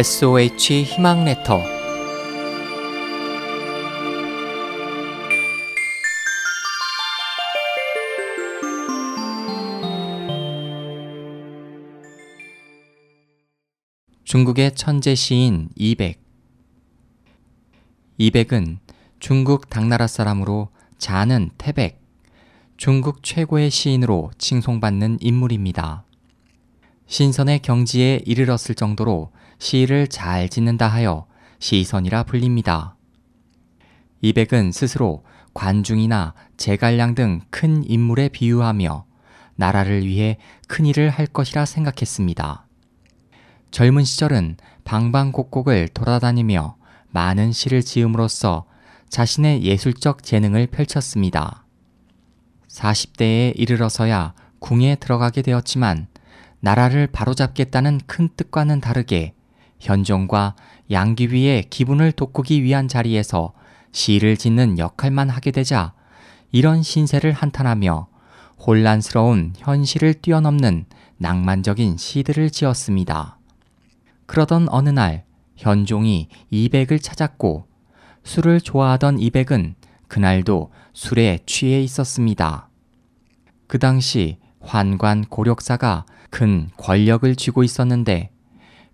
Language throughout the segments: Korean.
SOH 희망 레터 중국의 천재 시인 이백 이백은 중국 당나라 사람으로 자는 태백, 중국 최고의 시인으로 칭송받는 인물입니다. 신선의 경지에 이르렀을 정도로 시를 잘 짓는다 하여 시선이라 불립니다. 이백은 스스로 관중이나 제갈량 등 큰 인물에 비유하며 나라를 위해 큰 일을 할 것이라 생각했습니다. 젊은 시절은 방방곡곡을 돌아다니며 많은 시를 지음으로써 자신의 예술적 재능을 펼쳤습니다. 40대에 이르러서야 궁에 들어가게 되었지만 나라를 바로잡겠다는 큰 뜻과는 다르게 현종과 양귀비의 기분을 돋구기 위한 자리에서 시를 짓는 역할만 하게 되자 이런 신세를 한탄하며 혼란스러운 현실을 뛰어넘는 낭만적인 시들을 지었습니다. 그러던 어느 날 현종이 이백을 찾았고 술을 좋아하던 이백은 그날도 술에 취해 있었습니다. 그 당시 환관 고력사가 큰 권력을 쥐고 있었는데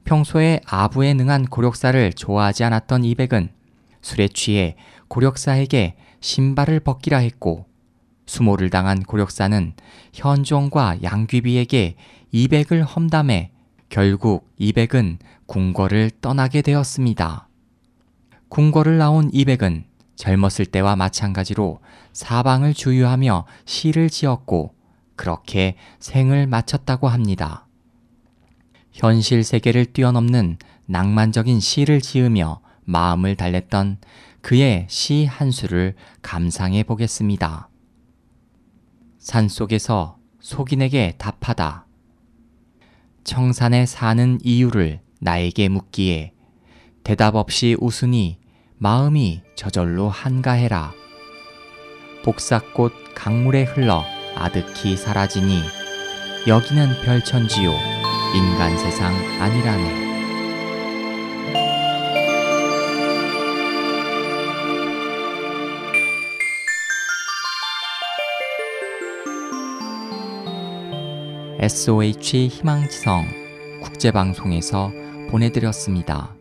평소에 아부에 능한 고력사를 좋아하지 않았던 이백은 술에 취해 고력사에게 신발을 벗기라 했고 수모를 당한 고력사는 현종과 양귀비에게 이백을 험담해 결국 이백은 궁궐을 떠나게 되었습니다. 궁궐을 나온 이백은 젊었을 때와 마찬가지로 사방을 주유하며 시를 지었고 그렇게 생을 마쳤다고 합니다. 현실 세계를 뛰어넘는 낭만적인 시를 지으며 마음을 달랬던 그의 시 한 수를 감상해 보겠습니다. 산 속에서 속인에게 답하다. 청산에 사는 이유를 나에게 묻기에 대답 없이 웃으니 마음이 저절로 한가해라. 복사꽃 강물에 흘러 아득히 사라지니 여기는 별천지요 인간 세상 아니라네. SOH 희망지성 국제방송에서 보내드렸습니다.